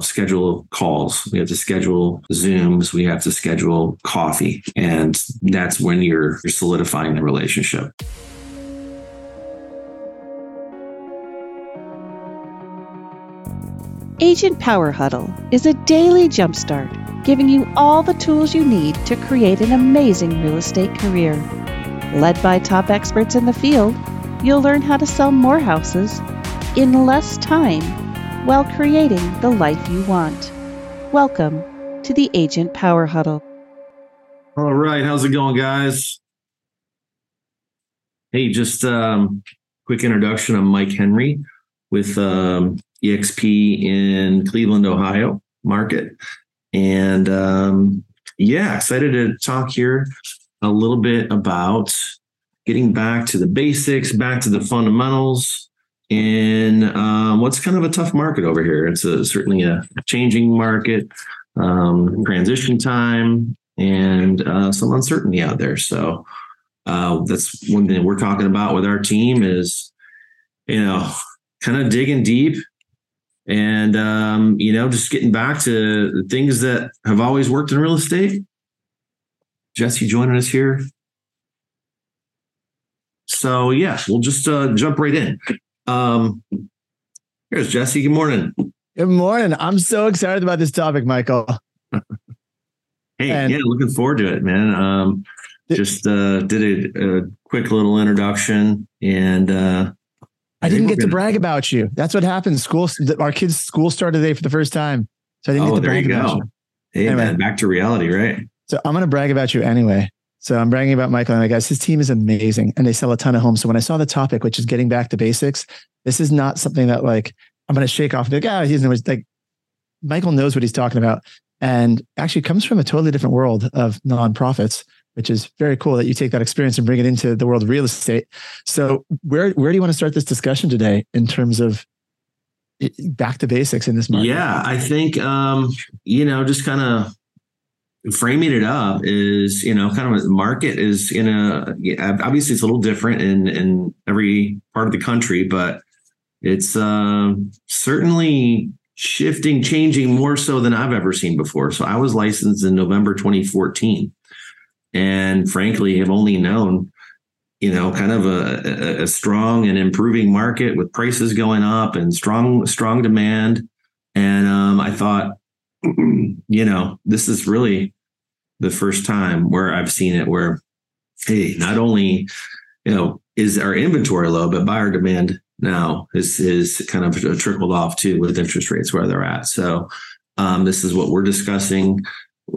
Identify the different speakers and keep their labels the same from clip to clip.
Speaker 1: schedule calls. We have to schedule Zooms. We have to schedule coffee. And that's when you're, you're solidifying the relationship.
Speaker 2: Agent Power Huddle is a daily jumpstart, giving you all the tools you need to create an amazing real estate career. Led by top experts in the field, you'll learn how to sell more houses in less time while creating the life you want. Welcome to the Agent Power Huddle.
Speaker 1: All right, how's it going, guys? Hey, just um, quick introduction. I'm Mike Henry with um, EXP in Cleveland, Ohio market, and um, yeah, excited to talk here a little bit about getting back to the basics, back to the fundamentals, in um, what's kind of a tough market over here. It's a, certainly a changing market, um, transition time, and uh, some uncertainty out there. So uh, that's one thing we're talking about with our team is, you know, kind of digging deep and um, you know just getting back to things that have always worked in real estate. Jesse joining us here. So yeah, we'll just uh, jump right in. Um, here's Jesse. Good morning.
Speaker 3: Good morning. I'm so excited about this topic, Michael.
Speaker 1: hey, and yeah, looking forward to it, man. Um, just uh, did a, a, quick little introduction, and uh,
Speaker 3: I didn't get gonna... to brag about you. That's what happened. School, our kids' school started today for the first time, so I didn't oh, get to brag you about you.
Speaker 1: Hey, anyway, man, back to reality, right?
Speaker 3: So I'm going to brag about you anyway. So I'm bragging about Michael and I guys, his team is amazing and they sell a ton of homes. So when I saw the topic, which is getting back to basics, this is not something that like I'm going to shake off and be like, ah, he's like Michael knows what he's talking about and actually comes from a totally different world of nonprofits, which is very cool that you take that experience and bring it into the world of real estate. So where, where do you want to start this discussion today in terms of back to basics in this market?
Speaker 1: Yeah, I think, um, you know, just kind of framing it up is you know kind of a market is in a obviously it's a little different in in every part of the country but it's uh, certainly shifting changing more so than i've ever seen before. So i was licensed in november 2014 and frankly have only known you know kind of a, a strong and improving market with prices going up and strong strong demand. And um, i thought you know this is really the first time where I've seen it where, hey, not only, you know, is our inventory low, but buyer demand now is is kind of trickled off too with interest rates where they're at. So um, this is what we're discussing,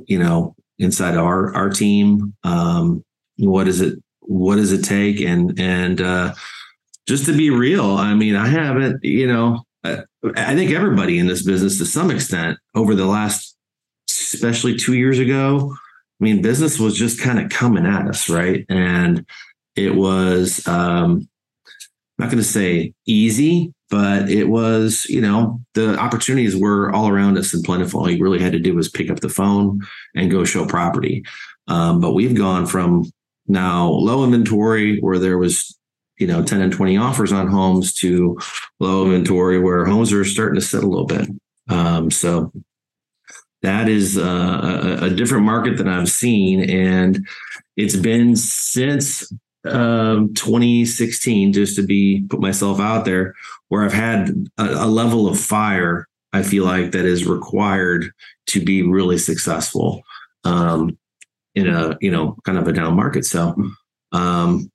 Speaker 1: you know, inside our our team. Um, what is it? What does it take? And and uh, just to be real, I mean, I haven't, you know, I, I think everybody in this business to some extent over the last, especially two years ago, I mean, business was just kind of coming at us, right? And it was, um, I'm not going to say easy, but it was, you know, the opportunities were all around us and plentiful. All you really had to do was pick up the phone and go show property. Um, but we've gone from now low inventory where there was, you know, 10 and 20 offers on homes to low inventory where homes are starting to sit a little bit. Um, so that is uh, a, a, different market than I've seen, and it's been since um, 2016. Just to be put myself out there, where I've had a, a level of fire. I feel like that is required to be really successful um, in a you know kind of a down market. So um,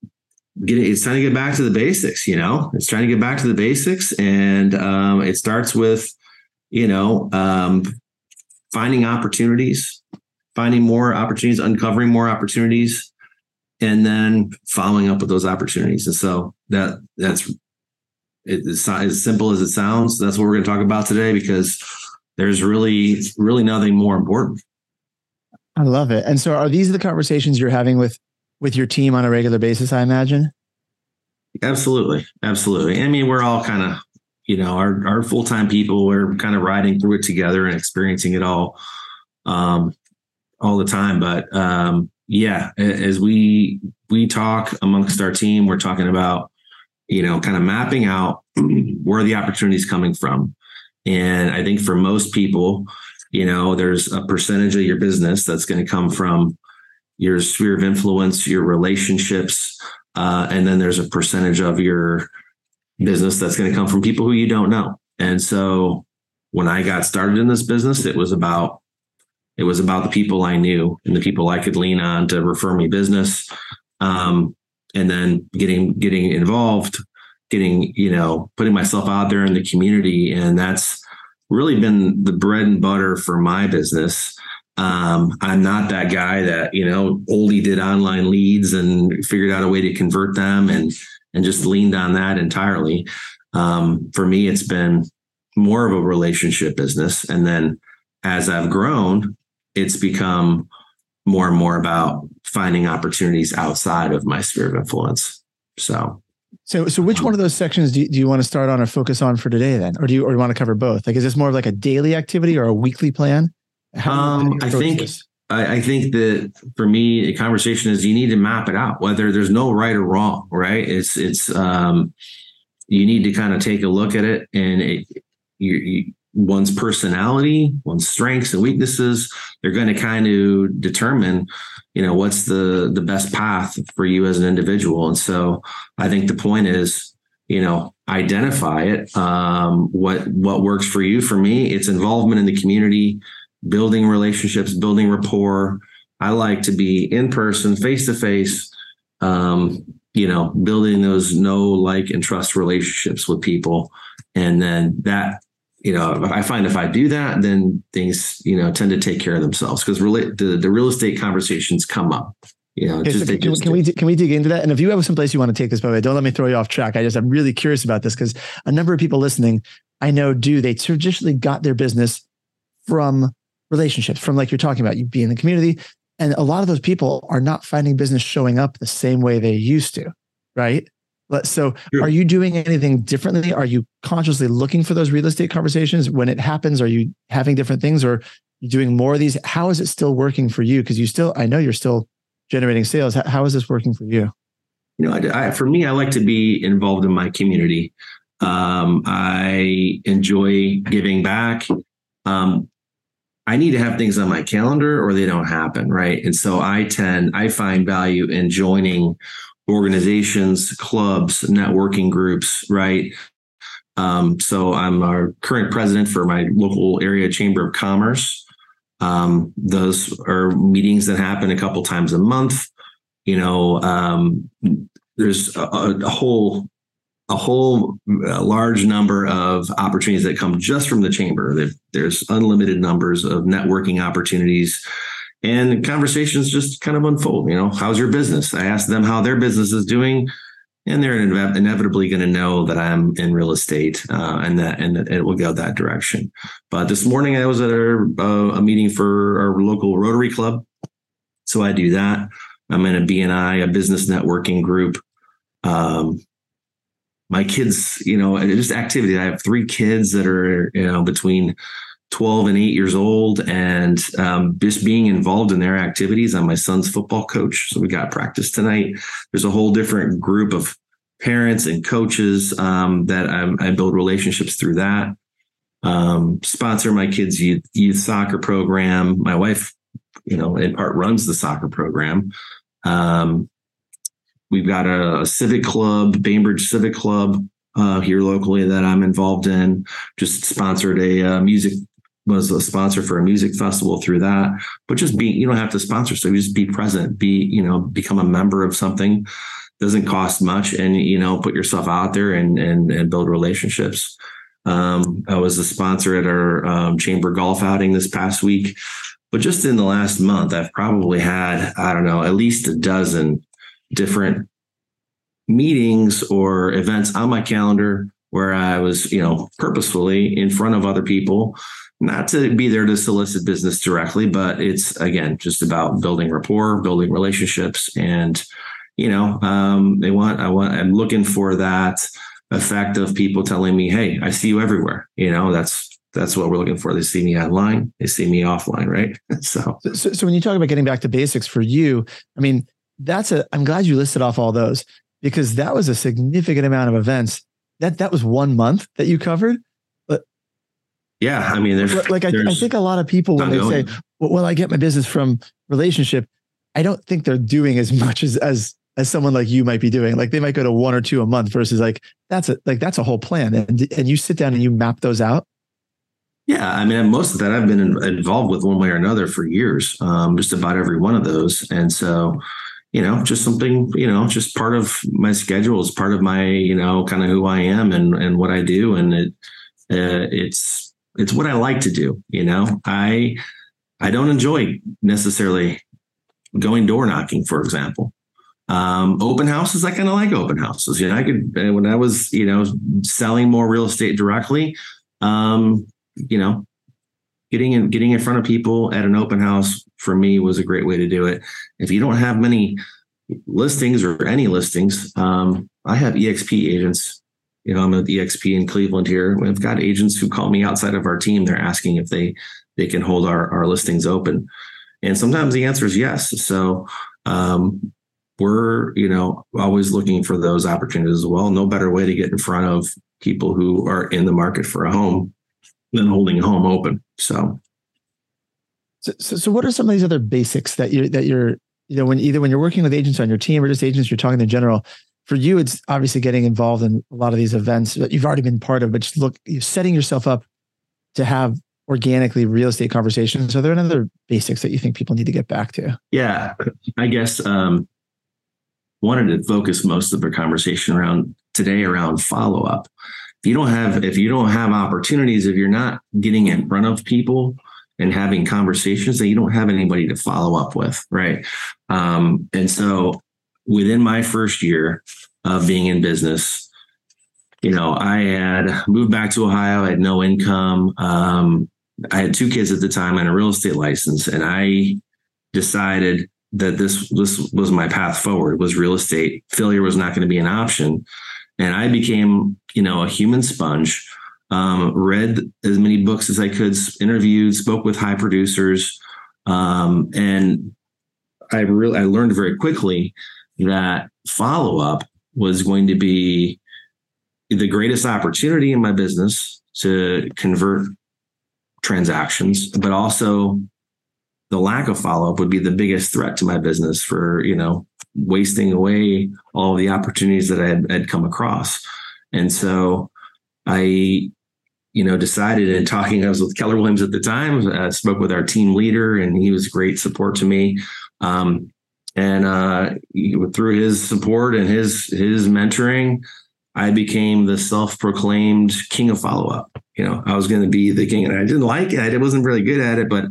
Speaker 1: get it's trying to get back to the basics. You know, it's trying to get back to the basics, and um, it starts with you know um, finding opportunities, finding more opportunities, uncovering more opportunities, and then following up with those opportunities. And so that that's it's not as simple as it sounds. That's what we're going to talk about today because there's really really nothing more important.
Speaker 3: I love it. And so are these the conversations you're having with with your team on a regular basis, I imagine?
Speaker 1: Absolutely. Absolutely. I mean, we're all kind of you know our our full time people we're kind of riding through it together and experiencing it all um all the time. But um yeah as we we talk amongst our team we're talking about you know kind of mapping out where the opportunities coming from. And I think for most people, you know, there's a percentage of your business that's going to come from your sphere of influence, your relationships, uh, and then there's a percentage of your business that's going to come from people who you don't know. And so when I got started in this business, it was about it was about the people I knew and the people I could lean on to refer me business. Um, and then getting getting involved, getting, you know, putting myself out there in the community. And that's really been the bread and butter for my business. Um, I'm not that guy that, you know, only did online leads and figured out a way to convert them and and just leaned on that entirely. Um, for me, it's been more of a relationship business. And then as I've grown, it's become more and more about finding opportunities outside of my sphere of influence. So,
Speaker 3: so, so which um, one of those sections do you, do you want to start on or focus on for today then? Or do you, or do you want to cover both? Like, is this more of like a daily activity or a weekly plan?
Speaker 1: um, I think, I, I, think that for me, the conversation is you need to map it out, whether there's no right or wrong, right? It's, it's, um, you need to kind of take a look at it and it, you, you one's personality, one's strengths and weaknesses, they're going to kind of determine, you know, what's the the best path for you as an individual. And so I think the point is, you know, identify it. Um, what what works for you? For me, it's involvement in the community, building relationships, building rapport. I like to be in person, face to face. You know, building those know, like, and trust relationships with people, and then that you know, I find if I do that, then things, you know, tend to take care of themselves because really the, the real estate conversations come up. You know,
Speaker 3: okay, just, so can, can we can we dig into that? And if you have some place you want to take this, by the way, don't let me throw you off track. I just I'm really curious about this because a number of people listening, I know, do they traditionally got their business from relationships, from like you're talking about, you be in the community, and a lot of those people are not finding business showing up the same way they used to, right? So, are you doing anything differently? Are you consciously looking for those real estate conversations when it happens? Are you having different things, or you doing more of these? How is it still working for you? Because you still, I know you're still generating sales. How is this working for you?
Speaker 1: You know, I, I, for me, I like to be involved in my community. Um, I enjoy giving back. Um, I need to have things on my calendar or they don't happen, right? And so I tend, I find value in joining organizations, clubs, networking groups, right? Um, so I'm our current president for my local area chamber of commerce. Um, those are meetings that happen a couple times a month. You know, um, there's a, a, whole a whole a large number of opportunities that come just from the chamber. There's unlimited numbers of networking opportunities and conversations just kind of unfold. You know, how's your business? I ask them how their business is doing, and they're inevitably going to know that I'm in real estate, uh, and that and it will go that direction. But this morning I was at a, a meeting for our local Rotary Club, so I do that. I'm in a BNI, a business networking group. Um, my kids, you know, just activity. I have three kids that are, you know, between 12 and 8 years old and um, just being involved in their activities. I'm my son's football coach. So we got practice tonight. There's a whole different group of parents and coaches um, that I'm, i build relationships through that. Um, sponsor my kids' youth, youth, soccer program. My wife, you know, in part runs the soccer program. We've got a, a civic club, Bainbridge Civic Club, uh, here locally that I'm involved in. Just sponsored a uh, music was a sponsor for a music festival through that. But just be, you don't have to sponsor. So just be present, be, you know, become a member of something. Doesn't cost much and, you know, put yourself out there and, and, and build relationships. Um, I was a sponsor at our um, chamber golf outing this past week. But just in the last month, I've probably had, I don't know, at least a dozen different meetings or events on my calendar where I was, you know, purposefully in front of other people not to be there to solicit business directly, but it's again just about building rapport, building relationships, and you know, um, they want I want I'm looking for that effect of people telling me, "Hey, I see you everywhere." You know, that's that's what we're looking for. They see me online, they see me offline, right?
Speaker 3: so, so, so when you talk about getting back to basics for you, I mean, that's a. I'm glad you listed off all those because that was a significant amount of events. That that was one month that you covered but
Speaker 1: yeah, I mean, there's
Speaker 3: like I, I think a lot of people when they
Speaker 1: ongoing.
Speaker 3: say, well, "Well, I get my business from relationship," I don't think they're doing as much as as as someone like you might be doing. Like they might go to one or two a month versus like that's a like that's a whole plan, and and you sit down and you map those out.
Speaker 1: Yeah, I mean, most of that I've been involved with one way or another for years, um, just about every one of those. And so, you know, just something, you know, just part of my schedule is part of my, you know, kind of who I am and and what I do, and it uh, it's it's what I like to do. You know, I I don't enjoy necessarily going door knocking, for example. Um, open houses, I kind of like open houses. You know, I could uh, when I was, you know, selling more real estate directly. Um, you know, getting in getting in front of people at an open house for me was a great way to do it. If you don't have many listings or any listings, um, I have EXP agents. You know, I'm at EXP in Cleveland here. We've got agents who call me outside of our team. They're asking if they they can hold our our listings open, and sometimes the answer is yes. So um, we're you know always looking for those opportunities as well. No better way to get in front of people who are in the market for a home than holding a home open. So
Speaker 3: So, so, so what are some of these other basics that you're that you're you know when either when you're working with agents on your team or just agents you're talking in general? For you, it's obviously getting involved in a lot of these events that you've already been part of, but just look, you're setting yourself up to have organically real estate conversations. Are there any other basics that you think people need to get back to?
Speaker 1: yeah, I guess um, wanted to focus most of the conversation around today around follow up. If you don't have if you don't have opportunities, if you're not getting in front of people and having conversations, that you don't have anybody to follow up with, right? Um, and so within my first year of being in business, you know, I had moved back to Ohio. I had no income. Um, I had two kids at the time and a real estate license, and I decided that this this was my path forward. Was real estate failure was not going to be an option, and I became you know a human sponge. Um, read as many books as I could, interviewed, spoke with high producers, um, and I really I learned very quickly that follow up was going to be the greatest opportunity in my business to convert transactions, but also the lack of follow up would be the biggest threat to my business for, you know, wasting away all the opportunities that I had, had come across. And so I, you know, decided in talking, I was with Keller Williams at the time, I spoke with our team leader and he was great support to me. Um, and uh, through his support and his his mentoring, I became the self-proclaimed king of follow-up. You know, I was going to be the king, and I didn't like it. I wasn't really good at it, but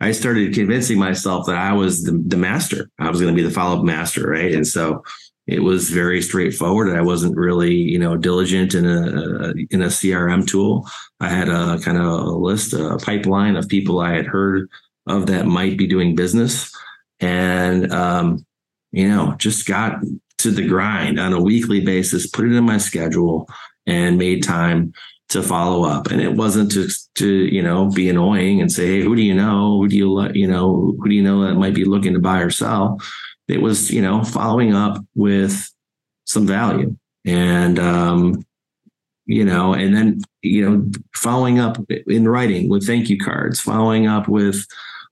Speaker 1: I started convincing myself that I was the, the master. I was going to be the follow-up master, right? And so it was very straightforward. I wasn't really, you know, diligent in a, in a CRM tool. I had a kind of a list, a pipeline of people I had heard of that might be doing business, and um, you know, just got to the grind on a weekly basis, put it in my schedule, and made time to follow up. And it wasn't to to you know be annoying and say, hey, who do you know? Who do you you know? Who do you know that might be looking to buy or sell? It was you know following up with some value and um, you know, and then you know following up in writing with thank you cards, following up with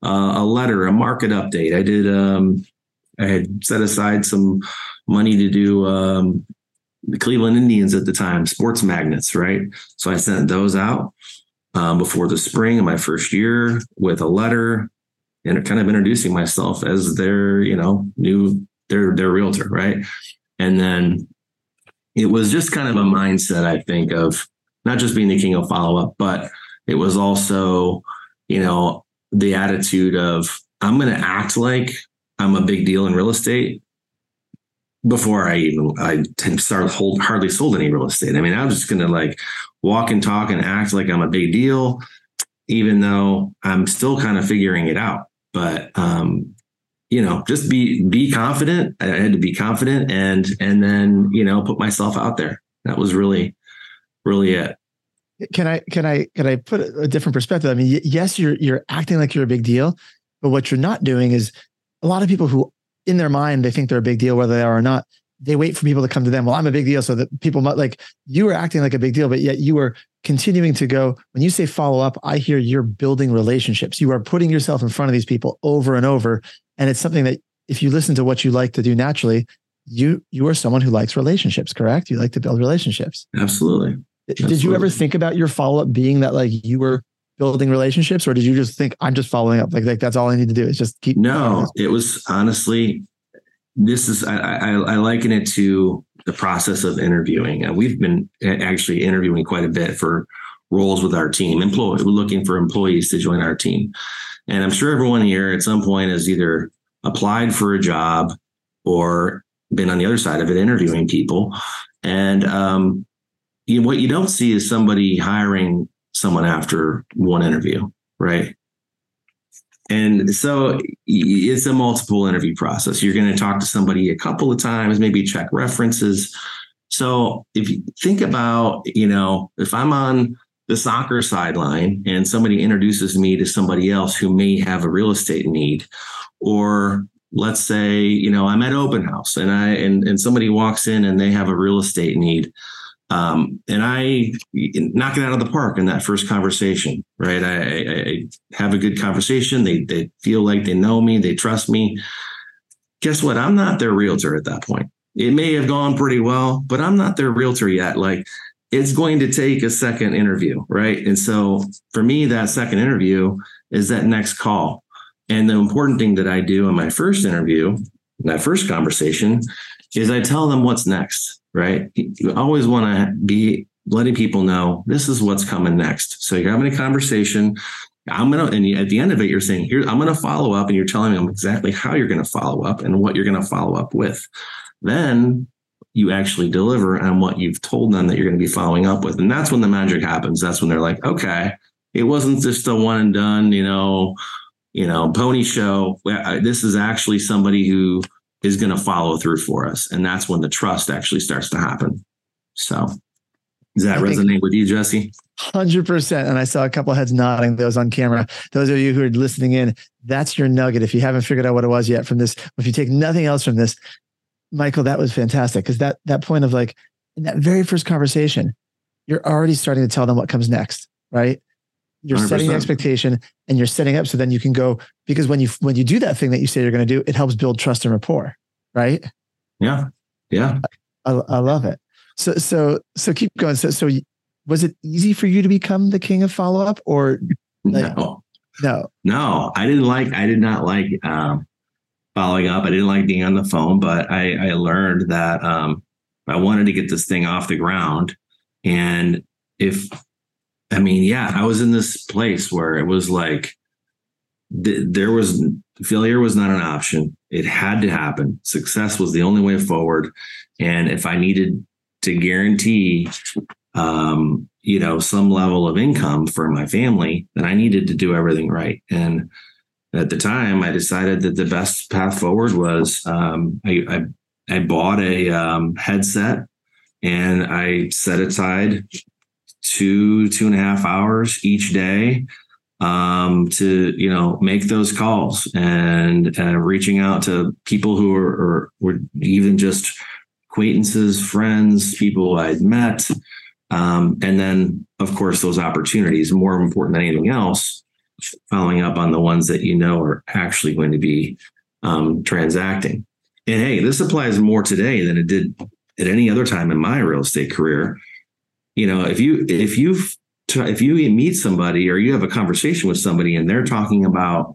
Speaker 1: uh, a letter, a market update. I did. Um, I had set aside some money to do um, the Cleveland Indians at the time, sports magnets, right? So I sent those out um, before the spring of my first year with a letter and kind of introducing myself as their, you know, new their their realtor, right? And then it was just kind of a mindset, I think, of not just being the king of follow up, but it was also, you know, the attitude of I'm going to act like I'm a big deal in real estate before I even I started hold hardly sold any real estate. I mean, I'm just gonna like walk and talk and act like I'm a big deal, even though I'm still kind of figuring it out. But um, you know, just be be confident. I had to be confident and and then, you know, put myself out there. That was really, really it.
Speaker 3: Can I can I can I put a different perspective? I mean, yes, you're you're acting like you're a big deal, but what you're not doing is a lot of people who in their mind they think they're a big deal whether they are or not they wait for people to come to them. Well, I'm a big deal. So that people might like you were acting like a big deal, but yet you were continuing to go. When you say follow up, I hear you're building relationships. You are putting yourself in front of these people over and over. And it's something that if you listen to what you like to do naturally, you you are someone who likes relationships, correct? You like to build relationships.
Speaker 1: Absolutely.
Speaker 3: Did Absolutely. you ever think about your follow up being that like you were building relationships, or did you just think I'm just following up? Like, like that's all I need to do is just keep.
Speaker 1: No, it was honestly this is I, I, I, liken it to the process of interviewing. Uh, we've been actually interviewing quite a bit for roles with our team. Employee, we're looking for employees to join our team, and I'm sure everyone here at some point has either applied for a job or been on the other side of it interviewing people. And um, you, what you don't see is somebody hiring someone after one interview, right? And so it's a multiple interview process. You're going to talk to somebody a couple of times, maybe check references. So if you think about, you know, if I'm on the soccer sideline and somebody introduces me to somebody else who may have a real estate need, or let's say, you know, I'm at open house and I and, and somebody walks in and they have a real estate need. Um, and I knock it out of the park in that first conversation, right? I, I, have a good conversation. They they feel like they know me, they trust me. Guess what? I'm not their realtor at that point. It may have gone pretty well, but I'm not their realtor yet. Like it's going to take a second interview, right? And so for me, that second interview is that next call. And the important thing that I do in my first interview, that first conversation, is I tell them what's next right? You always want to be letting people know this is what's coming next. So you're having a conversation. I'm gonna, and at the end of it, you're saying, "Here, I'm gonna follow up," and you're telling them exactly how you're gonna follow up and what you're gonna follow up with. Then you actually deliver on what you've told them that you're to be following up with, and that's when the magic happens. That's when they're like, "Okay, it wasn't just a one and done," you know, you know, pony show. This is actually somebody who is going to follow through for us. And that's when the trust actually starts to happen. So does that I resonate with you, Jesse?
Speaker 3: 100%. And I saw a couple heads nodding those on camera. Those of you who are listening in, that's your nugget. If you haven't figured out what it was yet from this, if you take nothing else from this, Michael, that was fantastic. Because that that point of like in that very first conversation, you're already starting to tell them what comes next, right? You're 100%. setting the expectation and you're setting up so then you can go because when you when you do that thing that you say you're going to do, it helps build trust and rapport, right?
Speaker 1: Yeah, yeah.
Speaker 3: I, I love it. So so so keep going. So so was it easy for you to become the king of follow up or
Speaker 1: like, no
Speaker 3: no
Speaker 1: no I didn't like I did not like um, following up. I didn't like being on the phone, but I I learned that um, I wanted to get this thing off the ground and if I mean, yeah, I was in this place where it was like th- there was failure was not an option. It had to happen. Success was the only way forward. And if I needed to guarantee, um, you know, some level of income for my family, then I needed to do everything right. And at the time, I decided that the best path forward was um, I, I, I bought a um, headset and I set aside two two and a half hours each day um, to you know make those calls and uh, reaching out to people who are, were even just acquaintances, friends, people I'd met, um, and then of course those opportunities. More important than anything else, following up on the ones that you know are actually going to be um, transacting. And hey, this applies more today than it did at any other time in my real estate career you know if you if you if you meet somebody or you have a conversation with somebody and they're talking about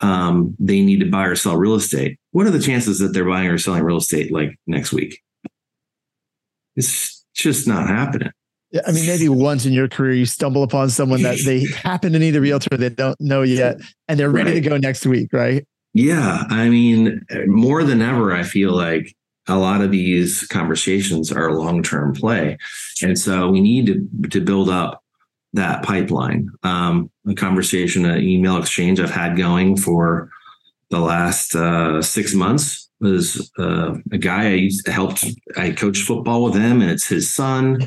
Speaker 1: um, they need to buy or sell real estate what are the chances that they're buying or selling real estate like next week it's just not happening
Speaker 3: yeah, I mean, maybe once in your career you stumble upon someone that they happen to need a realtor they don't know yet, and they're ready right. to go next week, right?
Speaker 1: Yeah, I mean, more than ever, I feel like a lot of these conversations are long-term play. And so we need to to build up that pipeline. Um, a conversation an email exchange i've had going for the last uh, six months was uh, a guy i used to helped i coached football with him and it's his son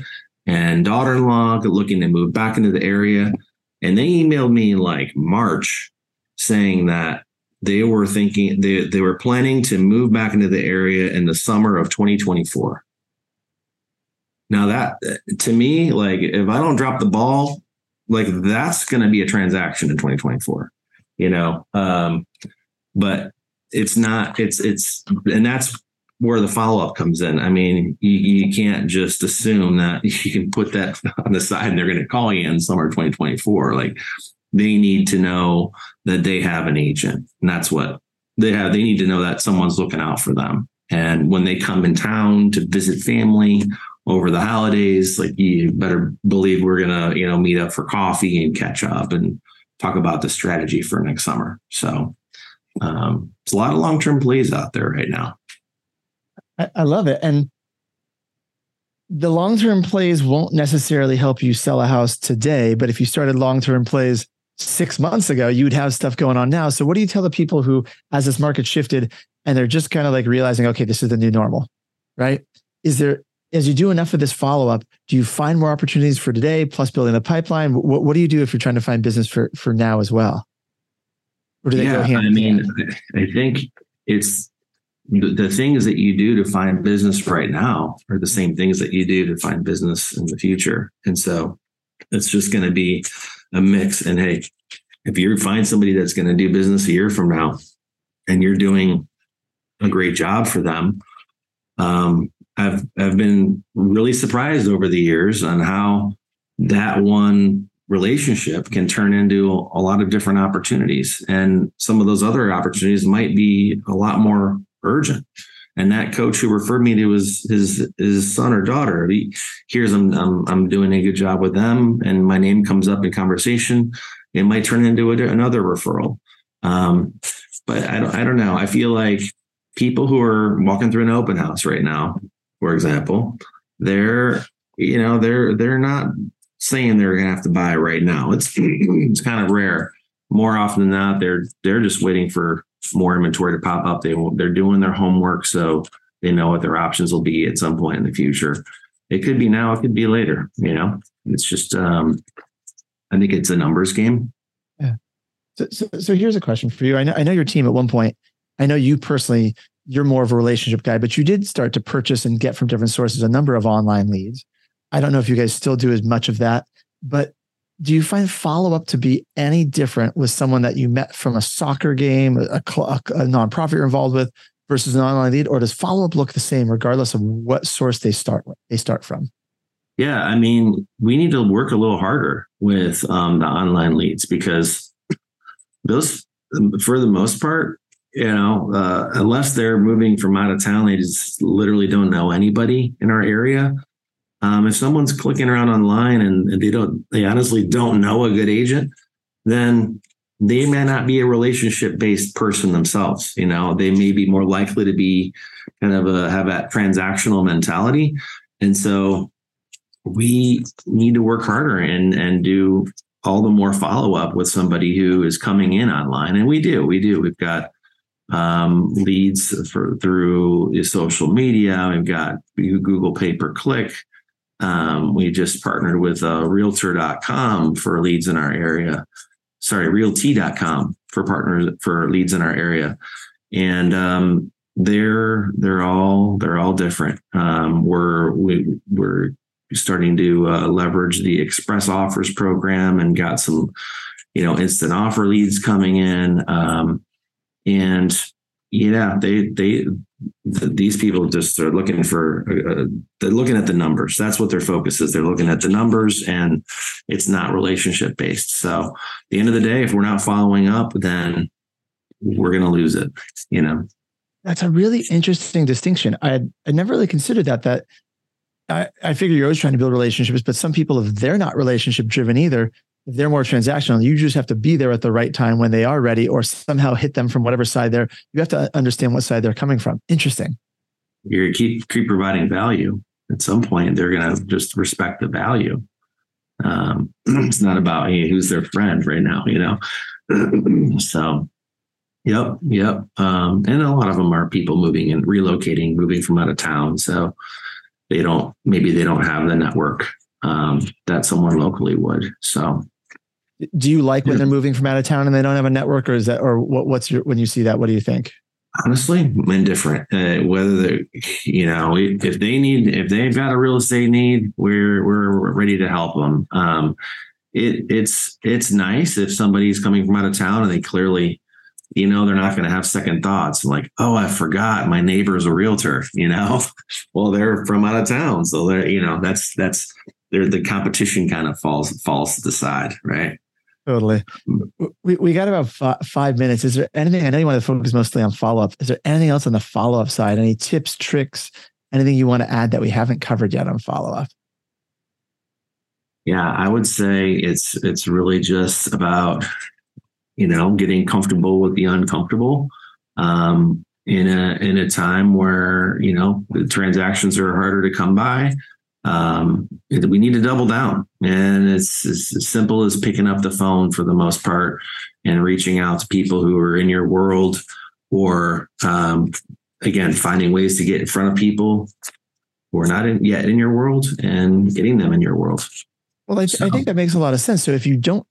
Speaker 1: and daughter-in-law looking to move back into the area. And they emailed me like march saying that they were thinking they they were planning to move back into the area in the summer of 2024. Now that to me, like if I don't drop the ball, like that's going to be a transaction in 2024. You know, um, but it's not. It's it's and that's where the follow up comes in. I mean, you, you can't just assume that you can put that on the side and they're going to call you in summer 2024. Like they need to know that they have an agent, and that's what they have. They need to know that someone's looking out for them. And when they come in town to visit family over the holidays, like you better believe we're gonna, you know, meet up for coffee and catch up and talk about the strategy for next summer. So um, it's a lot of long term plays out there right now.
Speaker 3: I, I love it. And the long term plays won't necessarily help you sell a house today, but if you started long term plays six months ago, you'd have stuff going on now. So, what do you tell the people who, as this market shifted and they're just kind of like realizing, okay, this is the new normal, right? Is there, as you do enough of this follow up, do you find more opportunities for today plus building the pipeline? What, what do you do if you're trying to find business for for now as well?
Speaker 1: Or do they yeah, go hand I mean, hand? I think it's the, the things that you do to find business right now are the same things that you do to find business in the future. And so it's just going to be a mix. And hey, if you find somebody that's going to do business a year from now and you're doing a great job for them, um, I've I've been really surprised over the years on how that one relationship can turn into a lot of different opportunities. And some of those other opportunities might be a lot more urgent. And that coach who referred me to his his his son or daughter, he hears I'm, I'm I'm doing a good job with them, and my name comes up in conversation. It might turn into a, another referral. Um, but I don't I don't know. I feel like people who are walking through an open house right now, for example, they're you know they're they're not saying they're to have to buy right now. It's it's kind of rare. More often than not, they're they're just waiting for more inventory to pop up. They they're doing their homework, so they know what their options will be at some point in the future. It could be now, it could be later. You know, it's just um, I think it's a numbers game.
Speaker 3: Yeah. So, so, so here's a question for you. I know I know your team at one point. I know you personally. You're more of a relationship guy, but you did start to purchase and get from different sources a number of online leads. I don't know if you guys still do as much of that, but do you find follow up to be any different with someone that you met from a soccer game, a, a, a nonprofit you're involved with, versus an online lead, or does follow up look the same regardless of what source they start with, they start from?
Speaker 1: Yeah, I mean, we need to work a little harder with um, the online leads because those, for the most part, you know, uh, unless they're moving from out of town, they just literally don't know anybody in our area. Um, if someone's clicking around online and they don't, they honestly don't know a good agent, then they may not be a relationship based person themselves. You know, they may be more likely to be kind of a have that transactional mentality. And so we need to work harder and and do all the more follow up with somebody who is coming in online. And we do, we do. We've got um, leads for through social media. We've got Google pay per click. Um, we just partnered with uh, realtor.com for leads in our area. Sorry, realty.com for partners for leads in our area. And um, they're they're all they're all different. Um, we're we, we're starting to uh, leverage the express offers program and got some you know instant offer leads coming in um, and yeah they they these people just are looking for uh, they're looking at the numbers. That's what their focus is. They're looking at the numbers and it's not relationship based. So at the end of the day if we're not following up then we're going to lose it you know?
Speaker 3: That's a really interesting distinction. I i never really considered that that I, I figure you're always trying to build relationships, but some people, if they're not relationship driven either, if they're more transactional, you just have to be there at the right time when they are ready or somehow hit them from whatever side they're, you have to understand what side they're coming from. Interesting.
Speaker 1: You keep, keep providing value. At some point, they're going to just respect the value. Um, it's not about hey, who's their friend right now, you know? so, yep, yep. Um, and a lot of them are people moving and relocating, moving from out of town. So they don't, maybe they don't have the network um, that someone locally would. So,
Speaker 3: Do you like when they're moving from out of town and they don't have a network, or is that, or what, what's your when you see that? What do you think?
Speaker 1: honestly indifferent. Uh, whether they you know if they need if they've got a real estate need we're we're ready to help them. Um it it's it's nice if somebody's coming from out of town and they clearly you know they're not going to have second thoughts. Like oh i forgot my neighbor's a realtor you know? Well they're from out of town so they're you know that's that's they're the competition kind of falls falls to the side right
Speaker 3: Totally. We, we got about f- five minutes. Is there anything? I know you want to focus mostly on follow up. Is there anything else on the follow up side? Any tips, tricks, anything you want to add that we haven't covered yet on follow up?
Speaker 1: Yeah, I would say it's it's really just about you know getting comfortable with the uncomfortable. Um, in a in a time where you know the transactions are harder to come by um, we need to double down. And it's, it's, as simple as picking up the phone for the most part and reaching out to people who are in your world or, um, again, finding ways to get in front of people who are not in, yet in your world and getting them in your world.
Speaker 3: Well, I, so. I think that makes a lot of sense. So if you don't,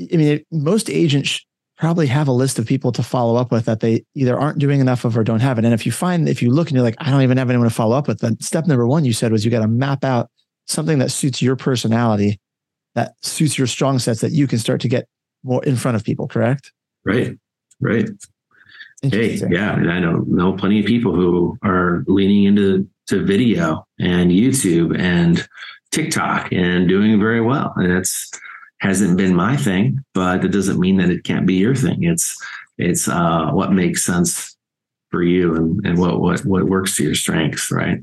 Speaker 3: I mean, most agents probably have a list of people to follow up with that they either aren't doing enough of or don't have it. And if you find, if you look and you're like, I don't even have anyone to follow up with, then step number one you said was you got to map out something that suits your personality, that suits your strong sets that you can start to get more in front of people, correct?
Speaker 1: Right. Right. Hey, yeah. I know know plenty of people who are leaning into to video and YouTube and TikTok and doing very well. And it's hasn't been my thing, but it doesn't mean that it can't be your thing. It's it's uh, what makes sense for you and, and what what what works to your strengths, right?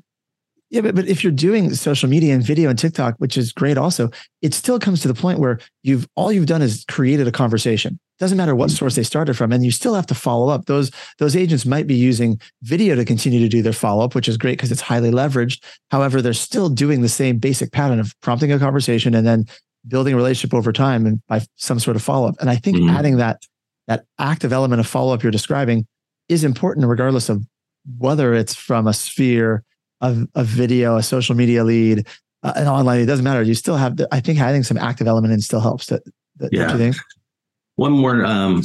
Speaker 3: Yeah, but, but if you're doing social media and video and TikTok, which is great also, it still comes to the point where you've all you've done is created a conversation. Doesn't matter what source they started from, and you still have to follow up. Those those agents might be using video to continue to do their follow up, which is great because it's highly leveraged. However, they're still doing the same basic pattern of prompting a conversation and then building a relationship over time and by some sort of follow up. And I think mm-hmm. adding that that active element of follow up you're describing is important, regardless of whether it's from a sphere of a video, a social media lead, uh, an online. It doesn't matter. You still have. The, I think adding some active element in still helps. That, that
Speaker 1: yeah. think? One more um,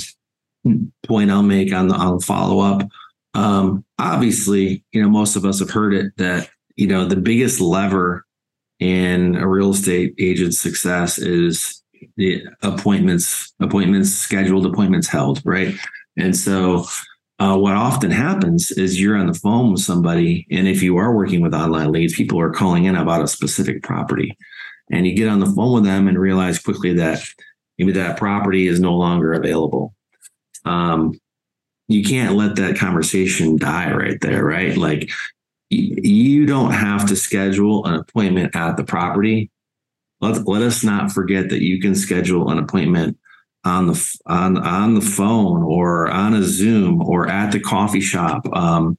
Speaker 1: point I'll make on the on follow up. Um, obviously, you know, most of us have heard it that you know the biggest lever in a real estate agent's success is the appointments, appointments scheduled, appointments held, right? And so uh, what often happens is you're on the phone with somebody, and if you are working with online leads, people are calling in about a specific property, and you get on the phone with them and realize quickly that maybe that property is no longer available. Um, you can't let that conversation die right there, right? Like you don't have to schedule an appointment at the property. Let, let us not forget that you can schedule an appointment on the on on the phone or on a Zoom or at the coffee shop. Um,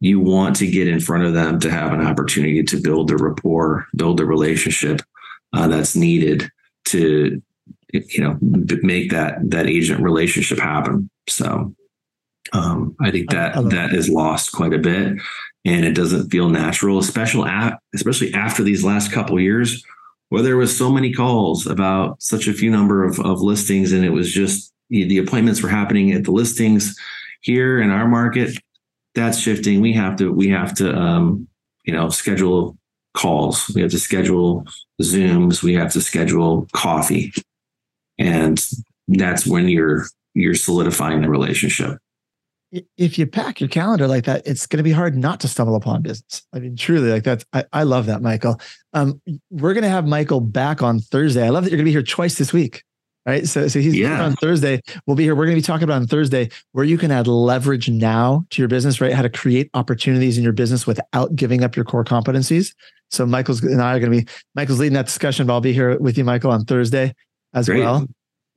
Speaker 1: you want to get in front of them to have an opportunity to build a rapport, build a relationship uh, that's needed to you know make that that agent relationship happen. So um, I think that that is lost quite a bit and it doesn't feel natural, especially at, especially after these last couple years where there was so many calls about such a few number of, of listings, and it was just the appointments were happening at the listings here in our market. That's shifting. We have to we have to um, you know schedule calls. We have to schedule Zooms. We have to schedule coffee, and that's when you're you're solidifying the relationship
Speaker 3: if you pack your calendar like that, it's going to be hard not to stumble upon business. I mean, truly, like that's, I, I love that, Michael. Um, we're going to have Michael back on Thursday. I love that you're going to be here twice this week. Right. So, so he's yeah. on Thursday. We'll be here. We're going to be talking about on Thursday where you can add leverage now to your business, right? How to create opportunities in your business without giving up your core competencies. So Michael's and I are going to be, Michael's leading that discussion, but I'll be here with you, Michael, on Thursday as Great. well.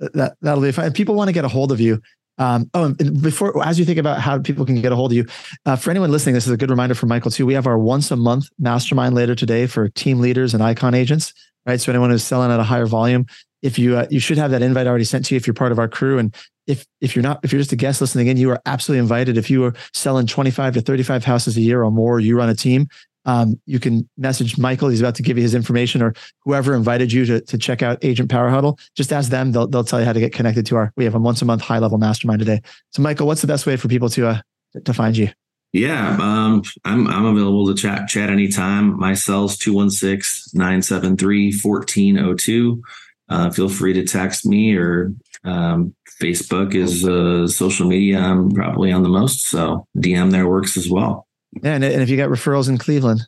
Speaker 3: That, that'll be fine. If People want to get a hold of you. Um, oh, and before, as you think about how people can get a hold of you, uh, for anyone listening, this is a good reminder for Michael too. We have our once a month mastermind later today for team leaders and icon agents, right? So anyone who's selling at a higher volume, if you uh, you should have that invite already sent to you if you're part of our crew, and if if you're not, if you're just a guest listening in, you are absolutely invited. If you are selling 25 to 35 houses a year or more, you run a team. Um, you can message Michael. He's about to give you his information or whoever invited you to, to check out Agent Power Huddle. Just ask them. They'll, they'll tell you how to get connected to our, we have a once a month high level mastermind today. So Michael, what's the best way for people to, uh, to find you?
Speaker 1: Yeah, um, I'm I'm available to chat chat anytime. My cell's 216-973-1402. Uh, feel free to text me or um, Facebook is uh, social media. I'm probably on the most, so DM there works as well.
Speaker 3: Yeah, and, and if you got referrals in Cleveland,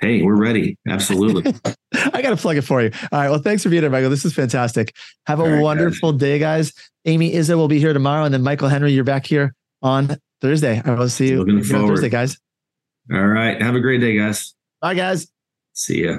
Speaker 1: hey, we're ready. Absolutely.
Speaker 3: I got to plug it for you. All right. Well, thanks for being here, Michael. This is fantastic. Have a Very wonderful good. day, guys. Amy Izza will be here tomorrow, and then Michael Henry, you're back here on Thursday. I will see you forward. Thursday, guys.
Speaker 1: All right. Have a great day, guys.
Speaker 3: Bye, guys.
Speaker 1: See ya.